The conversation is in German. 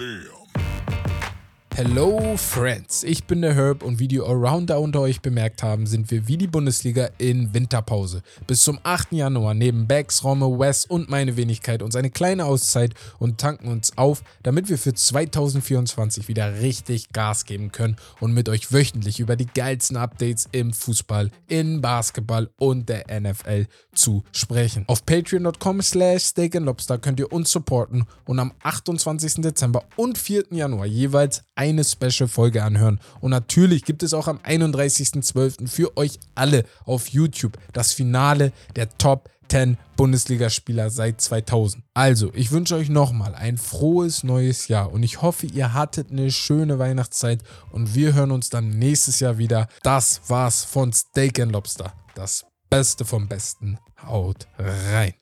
Damn. Hello Friends, ich bin der Herb und wie die Allrounder unter euch bemerkt haben, sind wir wie die Bundesliga in Winterpause. Bis zum 8. Januar nehmen Bags, Romme, Wes und meine Wenigkeit uns eine kleine Auszeit und tanken uns auf, damit wir für 2024 wieder richtig Gas geben können und mit euch wöchentlich über die geilsten Updates im Fußball, in Basketball und der NFL zu sprechen. Auf patreon.com slash steakandlobster könnt ihr uns supporten und am 28. Dezember und 4. Januar jeweils eine Special-Folge anhören. Und natürlich gibt es auch am 31.12. für euch alle auf YouTube das Finale der Top 10 Bundesligaspieler seit 2000. Also, ich wünsche euch nochmal ein frohes neues Jahr und ich hoffe, ihr hattet eine schöne Weihnachtszeit und wir hören uns dann nächstes Jahr wieder. Das war's von Steak Lobster. Das Beste vom Besten. Haut rein.